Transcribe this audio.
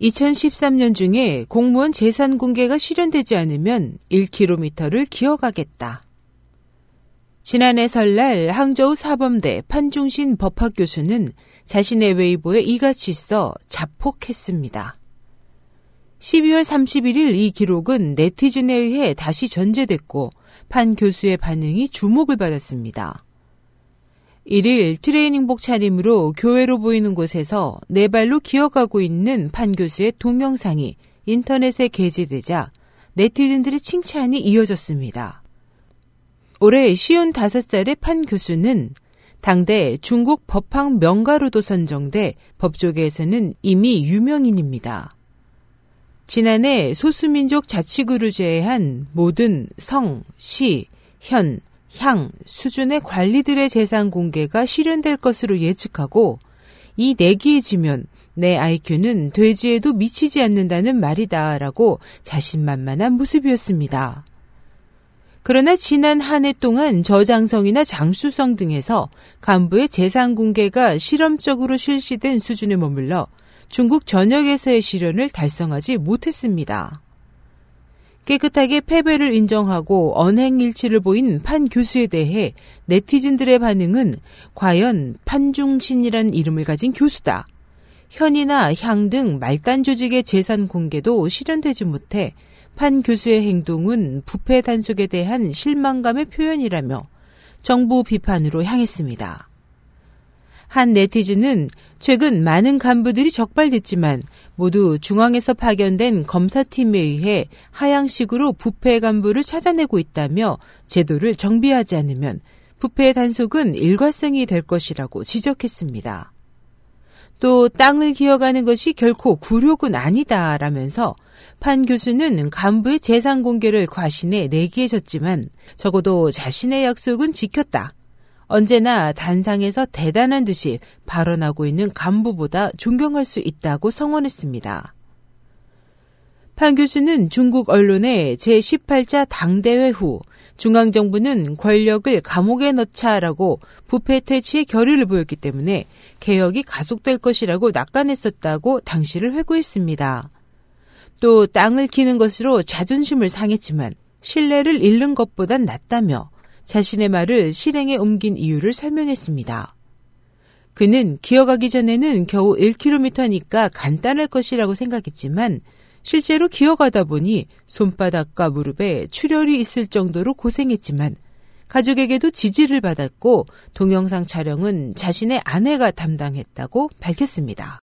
2013년 중에 공무원 재산 공개가 실현되지 않으면 1km를 기어가겠다. 지난해 설날 항저우 사범대 판중신 법학 교수는 자신의 웨이보에 이같이 써 자폭했습니다. 12월 31일 이 기록은 네티즌에 의해 다시 전제됐고 판 교수의 반응이 주목을 받았습니다. 1일 트레이닝복 차림으로 교회로 보이는 곳에서 네 발로 기어가고 있는 판 교수의 동영상이 인터넷에 게재되자 네티즌들의 칭찬이 이어졌습니다. 올해 55살의 판 교수는 당대 중국 법학 명가로도 선정돼 법조계에서는 이미 유명인입니다. 지난해 소수민족 자치구를 제외한 모든 성, 시, 현, 향 수준의 관리들의 재산 공개가 실현될 것으로 예측하고 이 내기에 지면 내 IQ는 돼지에도 미치지 않는다는 말이다 라고 자신만만한 모습이었습니다. 그러나 지난 한 해 동안 저장성이나 장수성 등에서 간부의 재산 공개가 실험적으로 실시된 수준에 머물러 중국 전역에서의 실현을 달성하지 못했습니다. 깨끗하게 패배를 인정하고 언행일치를 보인 판 교수에 대해 네티즌들의 반응은 과연 판중신이란 이름을 가진 교수다. 현이나 향 등 말단 조직의 재산 공개도 실현되지 못해 판 교수의 행동은 부패 단속에 대한 실망감의 표현이라며 정부 비판으로 향했습니다. 한 네티즌은 최근 많은 간부들이 적발됐지만 모두 중앙에서 파견된 검사팀에 의해 하향식으로 부패 간부를 찾아내고 있다며 제도를 정비하지 않으면 부패 단속은 일과성이 될 것이라고 지적했습니다. 또 땅을 기어가는 것이 결코 굴욕은 아니다라면서 판 교수는 간부의 재산 공개를 과신해 내기해줬지만 적어도 자신의 약속은 지켰다. 언제나 단상에서 대단한 듯이 발언하고 있는 간부보다 존경할 수 있다고 성원했습니다. 판 교수는 중국 언론에 제18자 당대회 후 중앙정부는 권력을 감옥에 넣자라고 부패 퇴치의 결의를 보였기 때문에 개혁이 가속될 것이라고 낙관했었다고 당시를 회고했습니다. 또 땅을 키는 것으로 자존심을 상했지만 신뢰를 잃는 것보단 낫다며 자신의 말을 실행에 옮긴 이유를 설명했습니다. 그는 기어가기 전에는 겨우 1km니까 간단할 것이라고 생각했지만 실제로 기어가다 보니 손바닥과 무릎에 출혈이 있을 정도로 고생했지만 가족에게도 지지를 받았고 동영상 촬영은 자신의 아내가 담당했다고 밝혔습니다.